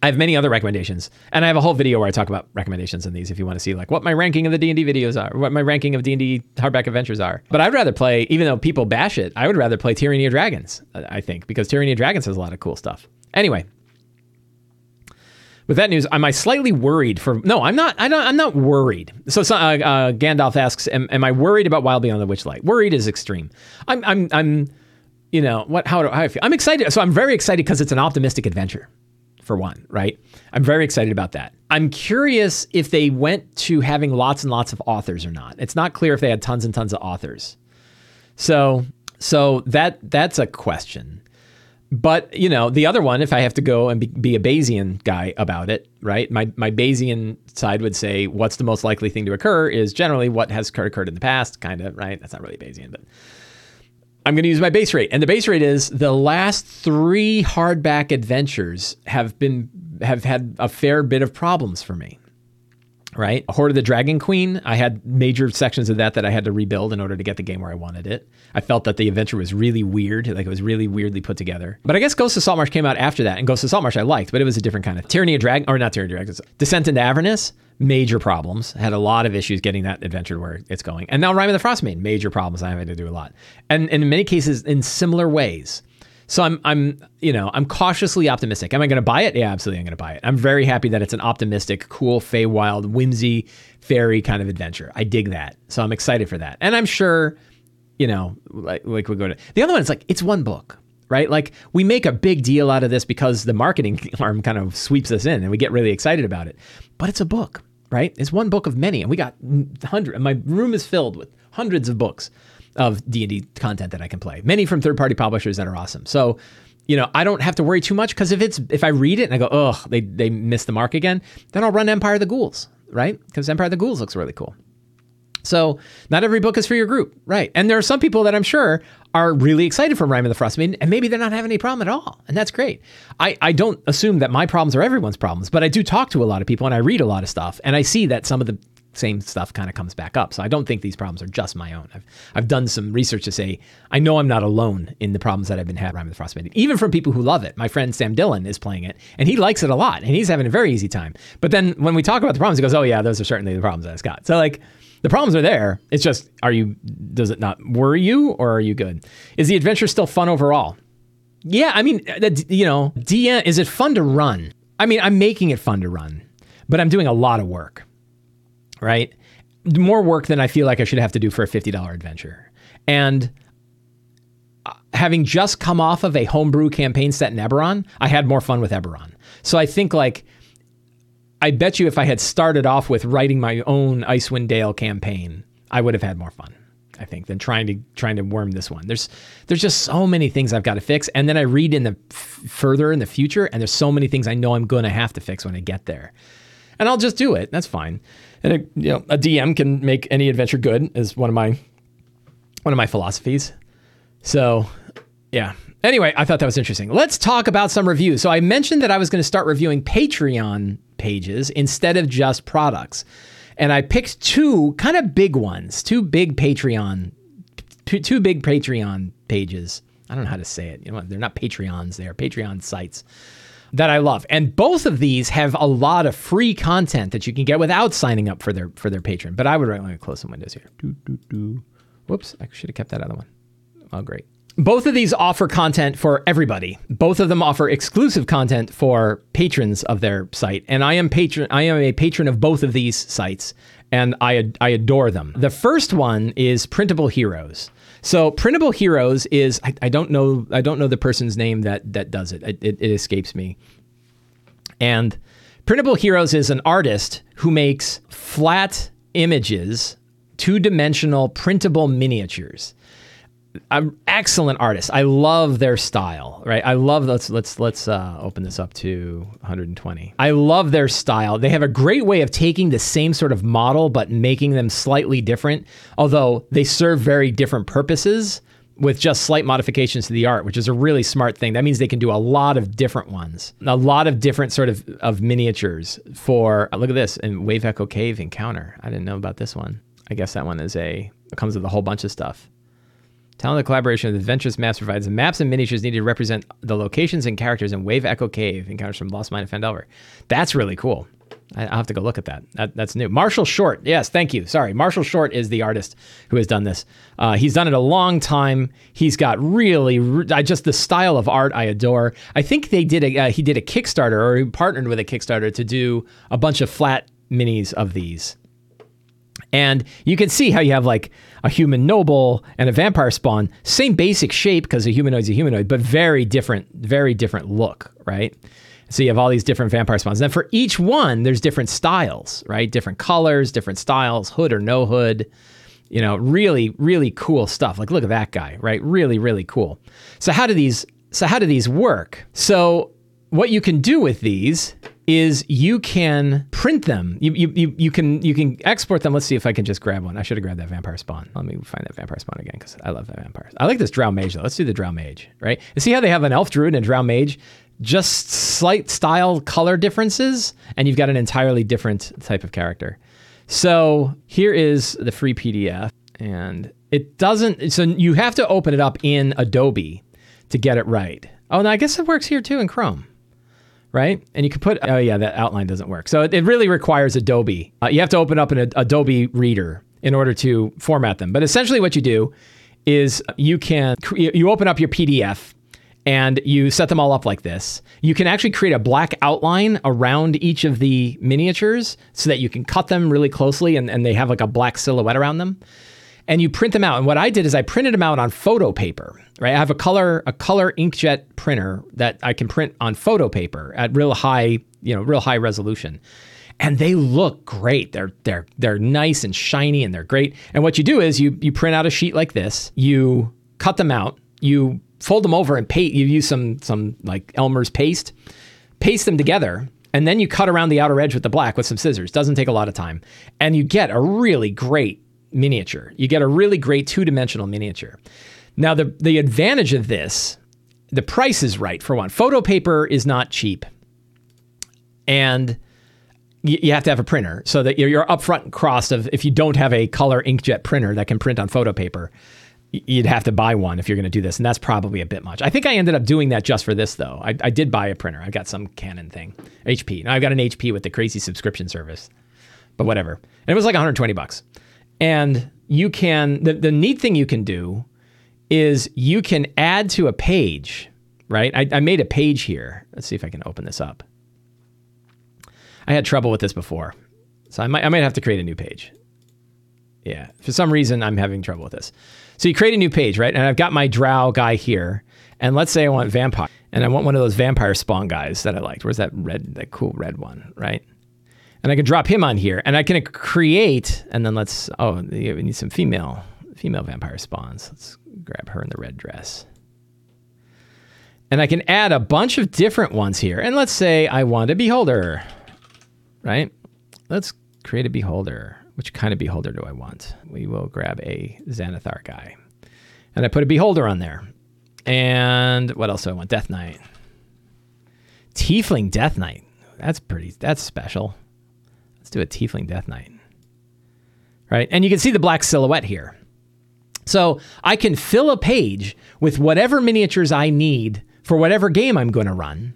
I have many other recommendations, and I have a whole video where I talk about recommendations in these. If you want to see like what my ranking of the D and D videos are, what my ranking of D and D hardback adventures are. But I'd rather play, even though people bash it, I would rather play Tyranny of Dragons. I think because Tyranny of Dragons has a lot of cool stuff. Anyway, with that news, am I slightly worried for? No, I'm not. I I'm not worried. So, uh, uh, Gandalf asks, am, am, I worried about Wild Beyond the Witchlight?" Worried is extreme. I'm. I'm. I'm. You know what? How do I feel? I'm excited. So I'm very excited because it's an optimistic adventure for one, right? I'm very excited about that. I'm curious if they went to having lots and lots of authors or not. It's not clear if they had tons and tons of authors. So, so that that's a question. But you know, the other one, if I have to go and be, be, a Bayesian guy about it, right? My my Bayesian side would say, what's the most likely thing to occur is generally what has occurred in the past, kind of, right? That's not really Bayesian, but I'm going to use my base rate, and the base rate is the last three hardback adventures have been have had a fair bit of problems for me. Right, Hoard of the Dragon Queen. I had major sections of that that I had to rebuild in order to get the game where I wanted it. I felt that the adventure was really weird, like it was really weirdly put together. But I guess Ghost of Saltmarsh came out after that, and Ghost of Saltmarsh I liked, but it was a different kind of Tyranny of Dragon, or not Tyranny of Dragons, Descent into Avernus major problems. Had a lot of issues getting that adventure where it's going. And now Rime of the Frostmaiden, major problems. I having to do a lot, and, and in many cases in similar ways. So I'm I'm you know I'm cautiously optimistic. Am I going to buy it? Yeah, absolutely, I'm going to buy it. I'm very happy that it's an optimistic, cool, Feywild, whimsy, fairy kind of adventure. I dig that. So I'm excited for that, and I'm sure, you know, like like we go to the other one. It's like it's one book right? Like we make a big deal out of this because the marketing arm kind of sweeps us in and we get really excited about it. But it's a book, right? It's one book of many, and we got hundred. My room is filled with hundreds of books of D and D content that I can play. Many from third party publishers that are awesome. So, you know, I don't have to worry too much because if it's if I read it and I go, oh, they they missed the mark again, then I'll run Empire of the Ghouls, right? Because Empire of the Ghouls looks really cool. So not every book is for your group, right? And there are some people that I'm sure are really excited for Rime of the Frostmaiden, and maybe they're not having any problem at all, and that's great. I, I don't assume that my problems are everyone's problems, but I do talk to a lot of people and I read a lot of stuff, and I see that some of the same stuff kind of comes back up. So I don't think these problems are just my own. I've I've done some research to say I know I'm not alone in the problems that I've been having with Frostmaiden, even from people who love it. My friend Sam Dillon is playing it, and he likes it a lot, and he's having a very easy time. But then when we talk about the problems, he goes, "Oh yeah, those are certainly the problems that it's got." So like the problems are there. It's just, are you? Does it not worry you, or are you good? Is the adventure still fun overall? Yeah, I mean, you know, DM is it fun to run? I mean, I'm making it fun to run, but I'm doing a lot of work, right? More work than I feel like I should have to do for a $50 adventure. And uh, having just come off of a homebrew campaign set in Eberron, I had more fun with Eberron. So I think like I bet you if I had started off with writing my own Icewind Dale campaign, I would have had more fun. I think than trying to trying to worm this one. There's there's just so many things I've got to fix, and then I read in the f- further in the future, and there's so many things I know I'm going to have to fix when I get there, and I'll just do it. That's fine. And you know, a DM can make any adventure good is one of my one of my philosophies. So, yeah. Anyway, I thought that was interesting. Let's talk about some reviews. So I mentioned that I was going to start reviewing Patreon pages instead of just products. And I picked two kind of big ones, two big Patreon, two, two big Patreon pages. I don't know how to say it. You know, they're not Patreons, they are Patreon sites that I love. And both of these have a lot of free content that you can get without signing up for their for their patron. But I would really close some windows here. Do, do, do. Whoops, I should have kept that other one. Oh, great. Both of these offer content for everybody. Both of them offer exclusive content for patrons of their site, and I am patron. I am a patron of both of these sites, and I I adore them. The first one is Printable Heroes. So Printable Heroes is I, I don't know I don't know the person's name that that does it. It, it, it escapes me. And Printable Heroes is an artist who makes flat images, two dimensional printable miniatures. I'm excellent artists. I love their style, right? I love let's let's let's uh, open this up to 120. I love their style. They have a great way of taking the same sort of model but making them slightly different, although they serve very different purposes with just slight modifications to the art, which is a really smart thing. That means they can do a lot of different ones, a lot of different sort of of miniatures for. Look at this in Wave Echo Cave Encounter. I didn't know about this one. I guess that one is a comes with a whole bunch of stuff. Talented collaboration with Adventures Maps provides the maps and miniatures needed to represent the locations and characters in Wave Echo Cave encounters from Lost Mine of Phandelver. That's really cool. I- I'll have to go look at that. that. That's new. Marshall Short. Yes, thank you. Sorry. Marshall Short is the artist who has done this. Uh, he's done it a long time. He's got really, re- I just the style of art I adore. I think they did a, uh, he did a Kickstarter or he partnered with a Kickstarter to do a bunch of flat minis of these. And you can see how you have like a human noble and a vampire spawn, same basic shape because a humanoid's a humanoid, but very different, very different look, right? So you have all these different vampire spawns. And for each one, there's different styles, right? Different colors, different styles, hood or no hood. You know, really, really cool stuff. Like look at that guy, right? Really, really cool. So how do these so how do these work? So what you can do with these is you can print them. You, you, you, you can you can export them. Let's see if I can just grab one. I should have grabbed that vampire spawn. Let me find that vampire spawn again because I love that vampire. I like this drow mage though. Let's do the drow mage, right? And see how they have an elf druid and a drow mage, just slight style color differences, and you've got an entirely different type of character. So here is the free PDF, and it doesn't. So you have to open it up in Adobe to get it right. Oh, and I guess it works here too in Chrome right? And you can put, oh yeah, that outline doesn't work. So it, it really requires Adobe. Uh, you have to open up an Adobe Reader in order to format them. But essentially, what you do is you can you open up your PDF and you set them all up like this. You can actually create a black outline around each of the miniatures so that you can cut them really closely and, and they have like a black silhouette around them and you print them out. And what I did is I printed them out on photo paper. Right, I have a color a color inkjet printer that I can print on photo paper at real high, you know, real high resolution. And they look great. They're they're they're nice and shiny and they're great. And what you do is you you print out a sheet like this, you cut them out, you fold them over and paste. You use some some like Elmer's paste, paste them together, and then you cut around the outer edge with the black with some scissors. Doesn't take a lot of time, and you get a really great miniature. You get a really great two dimensional miniature. Now, the, the advantage of this, the price is right for one. Photo paper is not cheap. And you, have to have a printer so that you're, you're upfront crossed of if you don't have a color inkjet printer that can print on photo paper, you'd have to buy one if you're going to do this. And that's probably a bit much. I think I ended up doing that just for this, though. I, I did buy a printer. I've got some Canon thing, HP. Now I've got an HP with the crazy subscription service, but whatever. And it was like 120 bucks. And you can, the, the neat thing you can do is you can add to a page, right? I, I made a page here. Let's see if I can open this up. I had trouble with this before. So I might, I might have to create a new page. Yeah, for some reason I'm having trouble with this. So you create a new page, right? And I've got my drow guy here. And let's say I want vampire, and I want one of those vampire spawn guys that I liked. Where's that red, that cool red one, right? And I can drop him on here, and I can create, and then let's. Oh, we need some female female vampire spawns. Let's grab her in the red dress. And I can add a bunch of different ones here. And let's say I want a beholder, right? Let's create a beholder. Which kind of beholder do I want? We will grab a Xanathar guy. And I put a beholder on there. And what else do I want? Death Knight. Tiefling Death Knight. That's pretty, that's special. Do a Tiefling Death Knight. Right? And you can see the black silhouette here. So I can fill a page with whatever miniatures I need for whatever game I'm going to run,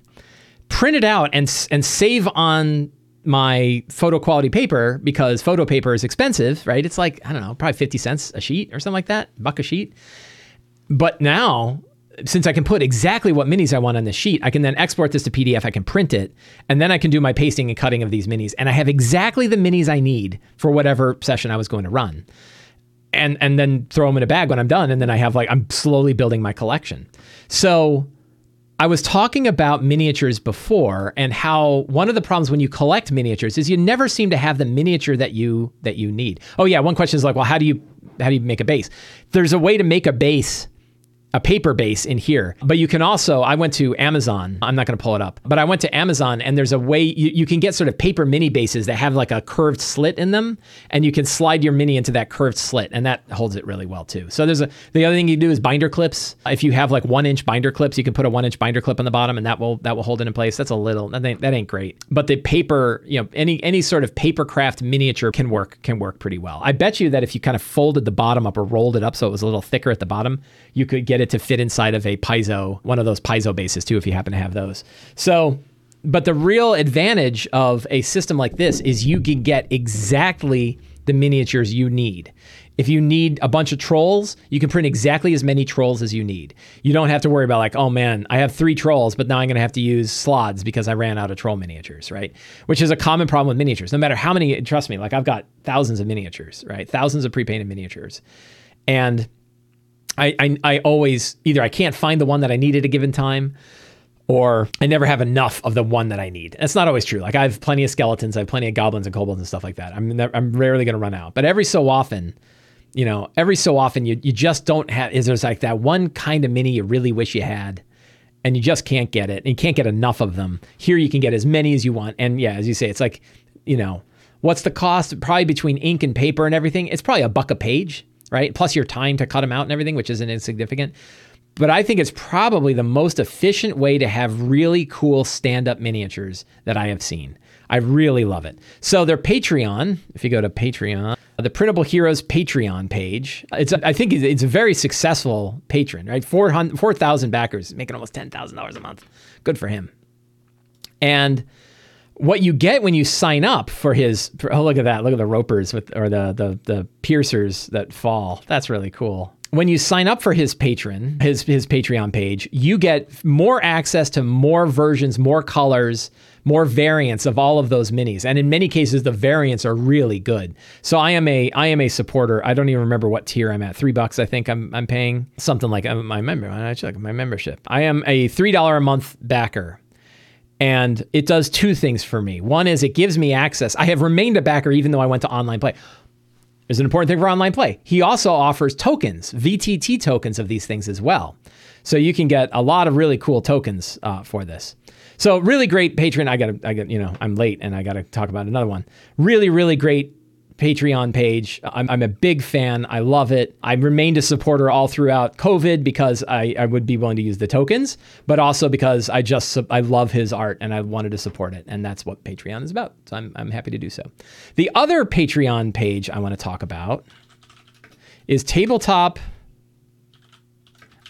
print it out and, and save on my photo quality paper because photo paper is expensive, right? It's like, I don't know, probably 50 cents a sheet or something like that, buck a sheet. But now since I can put exactly what minis I want on the sheet, I can then export this to PDF. I can print it, and then I can do my pasting and cutting of these minis. And I have exactly the minis I need for whatever session I was going to run. And and then throw them in a bag when I'm done. And then I have like I'm slowly building my collection. So I was talking about miniatures before and how one of the problems when you collect miniatures is you never seem to have the miniature that you that you need. Oh yeah, one question is like, well, how do you how do you make a base? There's a way to make a base a paper base in here. But you can also, I went to Amazon. I'm not going to pull it up, but I went to Amazon and there's a way you, you can get sort of paper mini bases that have like a curved slit in them. And you can slide your mini into that curved slit and that holds it really well too. So there's a, the other thing you do is binder clips. If you have like one inch binder clips, you can put a one inch binder clip on the bottom and that will, that will hold it in place. That's a little, that ain't, that ain't great. But the paper, you know, any, any sort of paper craft miniature can work, can work pretty well. I bet you that if you kind of folded the bottom up or rolled it up so it was a little thicker at the bottom, you could get it to fit inside of a piezo, one of those piezo bases too, if you happen to have those. So, but the real advantage of a system like this is you can get exactly the miniatures you need. If you need a bunch of trolls, you can print exactly as many trolls as you need. You don't have to worry about like, oh man, I have three trolls, but now I'm going to have to use slots because I ran out of troll miniatures, right? Which is a common problem with miniatures. No matter how many, trust me, like I've got thousands of miniatures, right? Thousands of pre-painted miniatures, and I, I, I always either I can't find the one that I need at a given time, or I never have enough of the one that I need. That's not always true. Like I have plenty of skeletons, I have plenty of goblins and kobolds and stuff like that. I'm never, I'm rarely going to run out, but every so often, you know, every so often you you just don't have. Is there's like that one kind of mini you really wish you had, and you just can't get it. And you can't get enough of them. Here you can get as many as you want, and yeah, as you say, it's like, you know, what's the cost? Probably between ink and paper and everything, it's probably a buck a page right? Plus your time to cut them out and everything, which isn't insignificant. But I think it's probably the most efficient way to have really cool stand up miniatures that I have seen. I really love it. So their Patreon, if you go to Patreon, the Printable Heroes Patreon page, it's I think it's a very successful patron, right? 4,000 4, backers, making almost $10,000 a month. Good for him. And what you get when you sign up for his oh look at that look at the ropers with or the the the piercers that fall. That's really cool. When you sign up for his patron his his patreon page you get more access to more versions more colors more variants of all of those minis. And in many cases the variants are really good. So i am a i am a supporter. I don't even remember what tier i'm at. Three bucks i think i'm, I'm paying something like uh, my member i check my membership. I am a three dollar a month backer and it does two things for me. One is it gives me access. I have remained a backer even though I went to online play. There's an important thing for online play. He also offers tokens, VTT tokens of these things as well. So you can get a lot of really cool tokens uh, for this. So really great Patreon. I got I got you know I'm late and I got to talk about another one. Really really great Patreon page. I'm, I'm, a big fan. I love it. I remained a supporter all throughout COVID because I, I would be willing to use the tokens, but also because I just I love his art and I wanted to support it, and that's what Patreon is about. So I'm I'm happy to do so. The other Patreon page I want to talk about is tabletop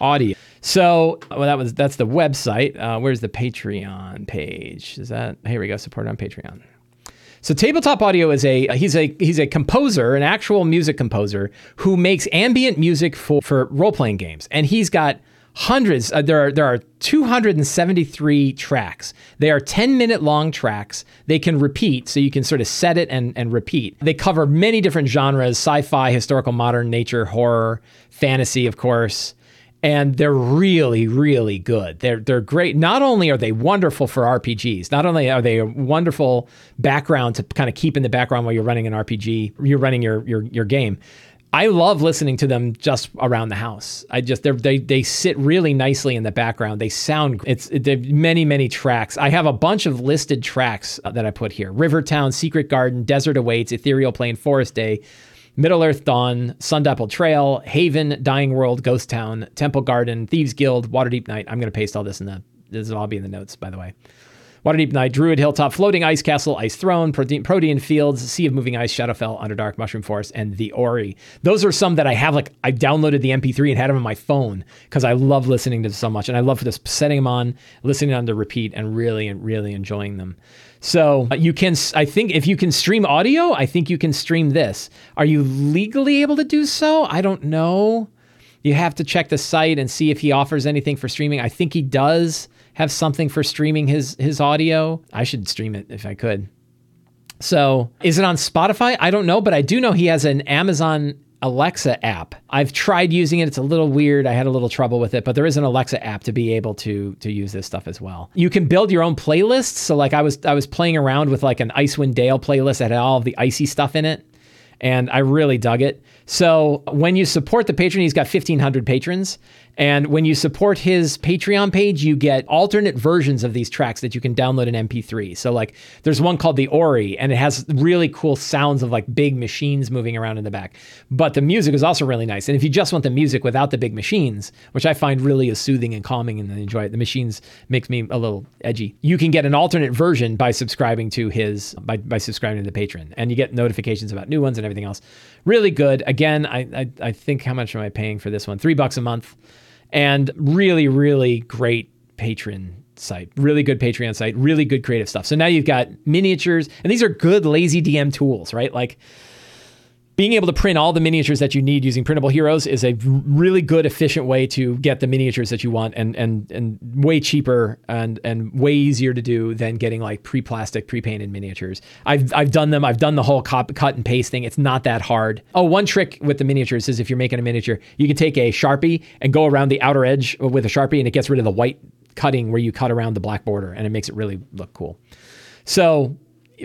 audio. So, well, that was that's the website. Uh, where's the Patreon page? Is that here we go? Support on Patreon. So tabletop audio is a he's a he's a composer, an actual music composer who makes ambient music for for role playing games, and he's got hundreds. Uh, there are there are 273 tracks. They are 10 minute long tracks. They can repeat, so you can sort of set it and and repeat. They cover many different genres: sci-fi, historical, modern, nature, horror, fantasy, of course and they're really really good they're they're great not only are they wonderful for RPGs not only are they a wonderful background to kind of keep in the background while you're running an RPG you're running your your your game I love listening to them just around the house. I just they they sit really nicely in the background. They sound it's it, many many tracks. I have a bunch of listed tracks uh, that I put here: Rivertown, Secret Garden, Desert Awaits, Ethereal Plane, Forest Day, Middle Earth Dawn, Sundapple Trail, Haven, Dying World, Ghost Town, Temple Garden, Thieves Guild, Waterdeep Night. I'm going to paste all this in the. This will all be in the notes, by the way. Waterdeep Night, Druid Hilltop, Floating Ice Castle, Ice Throne, Protean, Protean Fields, Sea of Moving Ice, Shadowfell, Underdark, Mushroom Forest, and The Ori. Those are some that I have, like, I downloaded the MP3 and had them on my phone because I love listening to them so much. And I love just setting them on, listening on to repeat, and really, really enjoying them. So uh, you can, I think, if you can stream audio, I think you can stream this. Are you legally able to do so? I don't know. You have to check the site and see if he offers anything for streaming. I think he does have something for streaming his his audio. I should stream it if I could. So, is it on Spotify? I don't know, but I do know he has an Amazon Alexa app. I've tried using it. It's a little weird. I had a little trouble with it, but there is an Alexa app to be able to to use this stuff as well. You can build your own playlists. So like I was I was playing around with like an Icewind Dale playlist that had all of the icy stuff in it, and I really dug it. So when you support the patron, he's got 1,500 patrons. And when you support his Patreon page, you get alternate versions of these tracks that you can download in MP3. So, like, there's one called the Ori, and it has really cool sounds of like big machines moving around in the back. But the music is also really nice. And if you just want the music without the big machines, which I find really is soothing and calming and I enjoy it, the machines makes me a little edgy. You can get an alternate version by subscribing to his by, by subscribing to the patron, and you get notifications about new ones and everything else. Really good. Again, I I, I think how much am I paying for this one? Three bucks a month and really, really great patron site, really good Patreon site, really good creative stuff. So now you've got miniatures, and these are good lazy DM tools, right? Like being able to print all the miniatures that you need using printable heroes is a really good efficient way to get the miniatures that you want and and and way cheaper and and way easier to do than getting like pre-plastic pre-painted miniatures. I've i've done them. I've done the whole cop, cut and paste thing. It's not that hard. Oh one trick with the miniatures is if you're making a miniature you can take a sharpie and go around the outer edge with a sharpie and it gets rid of the white cutting where you cut around the black border and it makes it really look cool. So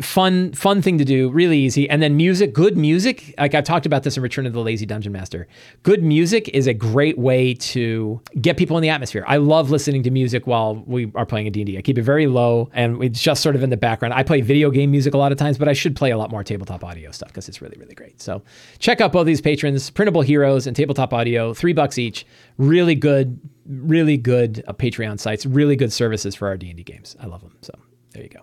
fun fun thing to do really easy. And then music good music like i've talked about this in return of the lazy dungeon master. Good music is a great way to get people in the atmosphere. I love listening to music while we are playing a d&d i keep it very low and it's just sort of in the background. I play video game music a lot of times but i should play a lot more tabletop audio stuff because it's really really great. So check out both these patrons printable heroes and tabletop audio three bucks each. Really good really good uh, patreon sites really good services for our d&d games. I love them so there you go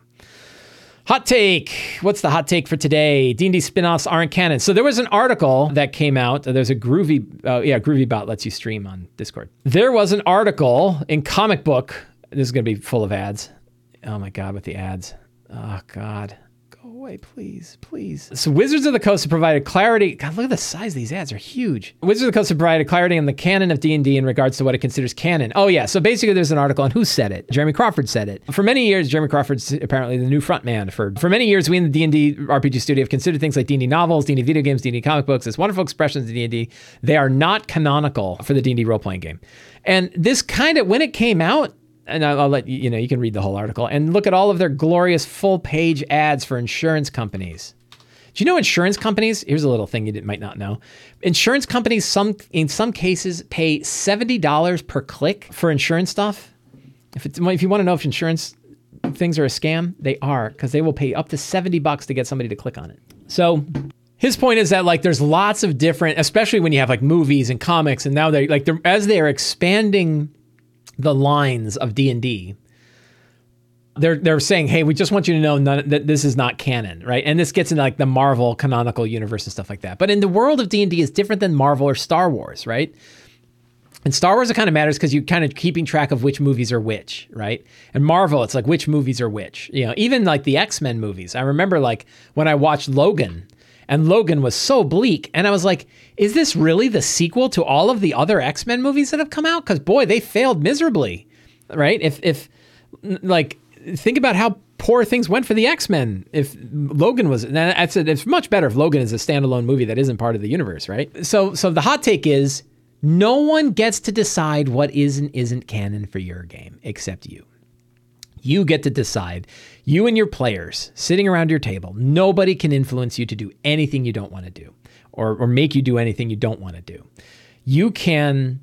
Hot take. What's the hot take for today? D&D spin-offs aren't canon. So there was an article that came out. There's a Groovy, uh, yeah, GroovyBot lets you stream on Discord. There was an article in Comic Book. This is going to be full of ads. Oh my God, with the ads. Oh God away, please, please. So Wizards of the Coast have provided clarity. God, look at the size of these ads; are huge. Wizards of the Coast have provided clarity on the canon of D and D in regards to what it considers canon. Oh yeah, so basically, there's an article on who said it. Jeremy Crawford said it. For many years, Jeremy Crawford's apparently the new front man for. For many years, we in the D and D RPG studio have considered things like D and D novels, D and D video games, D and D comic books as wonderful expressions of D and D. They are not canonical for the D and D role playing game. And this kind of when it came out, and I'll, let you, you know, you can read the whole article and look at all of their glorious full page ads for insurance companies. Do you know insurance companies? Here's a little thing you might not know. Insurance companies, some in some cases, pay seventy dollars per click for insurance stuff. If it's if you want to know if insurance things are a scam, they are because they will pay up to seventy bucks to get somebody to click on it. So his point is that like there's lots of different, especially when you have like movies and comics, and now they like they're, as they are expanding the lines of D&D they're they're saying, "Hey, we just want you to know none, that this is not canon, right?" And this gets into like the Marvel canonical universe and stuff like that. But in the world of D&D is different than Marvel or Star Wars, right? And Star Wars it kind of matters because you're kind of keeping track of which movies are which, right? And Marvel, it's like which movies are which. You know, even like the X-Men movies. I remember like when I watched Logan, and Logan was so bleak. And I was like, is this really the sequel to all of the other X Men movies that have come out? Because boy, they failed miserably, right? If if like think about how poor things went for the X Men. If Logan was, that's it's much better if Logan is a standalone movie that isn't part of the universe, right? So so the hot take is. No one gets to decide what is and isn't canon for your game except you. You get to decide. You and your players sitting around your table, nobody can influence you to do anything you don't want to do or, or make you do anything you don't want to do. You can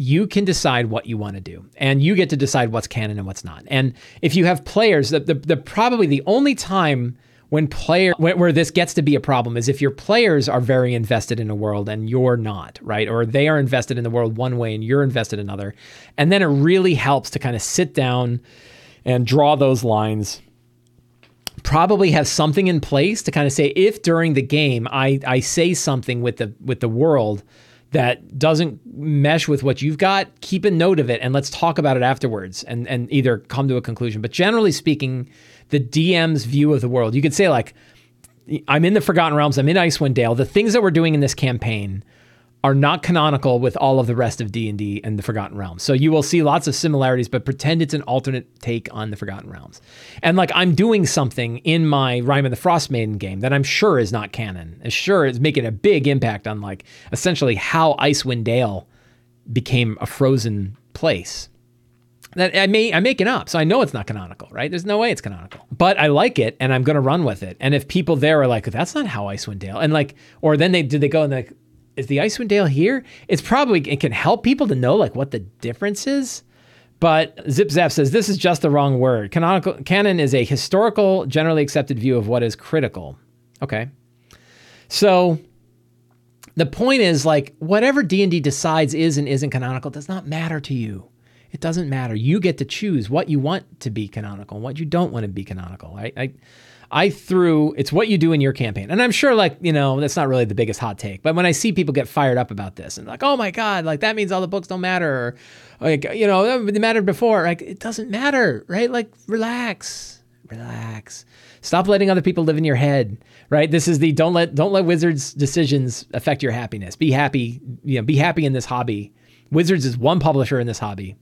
you can decide what you want to do and you get to decide what's canon and what's not. And if you have players, the, the, the probably the only time when player where this gets to be a problem is if your players are very invested in a world and you're not right or they are invested in the world one way and you're invested another and then it really helps to kind of sit down and draw those lines probably have something in place to kind of say if during the game I, I say something with the with the world that doesn't mesh with what you've got, keep a note of it and let's talk about it afterwards and, and either come to a conclusion. But generally speaking, the DM's view of the world, you could say like, I'm in the Forgotten Realms, I'm in Icewind Dale. The things that we're doing in this campaign are not canonical with all of the rest of D&D and the Forgotten Realms. So you will see lots of similarities, but pretend it's an alternate take on the Forgotten Realms. And like I'm doing something in my Rime of the Frostmaiden game that I'm sure is not canon. Is sure is making a big impact on like essentially how Icewind Dale became a frozen place. That I may I'm making up, so I know it's not canonical, right? There's no way it's canonical. But I like it and I'm gonna run with it. And if people there are like, that's not how Icewind Dale, and like, or then they did they go and like is the Icewind Dale here? It's probably it can help people to know like what the difference is. But Zip Zap says this is just the wrong word. Canonical canon is a historical, generally accepted view of what is critical. Okay. So the point is like whatever D&D decides is and isn't canonical does not matter to you. It doesn't matter. You get to choose what you want to be canonical and what you don't want to be canonical. I, I I threw it's what you do in your campaign. And I'm sure like, you know, that's not really the biggest hot take. But when I see people get fired up about this and like, "Oh my god, like that means all the books don't matter." Or like, you know, oh, they mattered before. Like it doesn't matter, right? Like relax. Relax. Stop letting other people live in your head, right? This is the don't let don't let Wizards decisions affect your happiness. Be happy, you know, be happy in this hobby. Wizards is one publisher in this hobby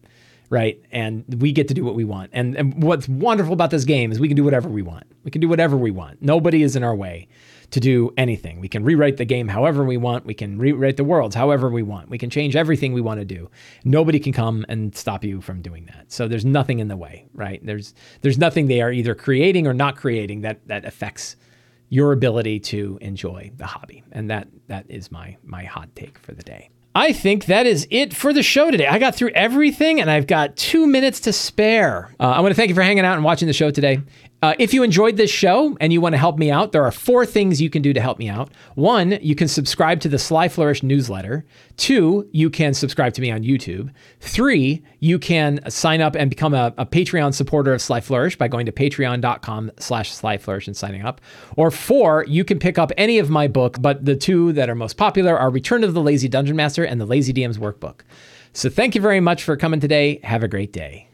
right? And we get to do what we want. And, and what's wonderful about this game is we can do whatever we want. We can do whatever we want. Nobody is in our way to do anything. We can rewrite the game however we want. We can rewrite the worlds however we want. We can change everything we want to do. Nobody can come and stop you from doing that. So there's nothing in the way, right? There's there's nothing they are either creating or not creating that that affects your ability to enjoy the hobby. And that that is my my hot take for the day. I think that is it for the show today. I got through everything and I've got two minutes to spare. Uh, I want to thank you for hanging out and watching the show today. Uh, if you enjoyed this show and you want to help me out, there are four things you can do to help me out. One, you can subscribe to the Sly Flourish newsletter. Two, you can subscribe to me on YouTube. Three, you can sign up and become a, a Patreon supporter of Sly Flourish by going to patreon.com slash Sly Flourish and signing up. Or four, you can pick up any of my book, but the two that are most popular are Return of the Lazy Dungeon Master and the Lazy DM's Workbook. So thank you very much for coming today. Have a great day.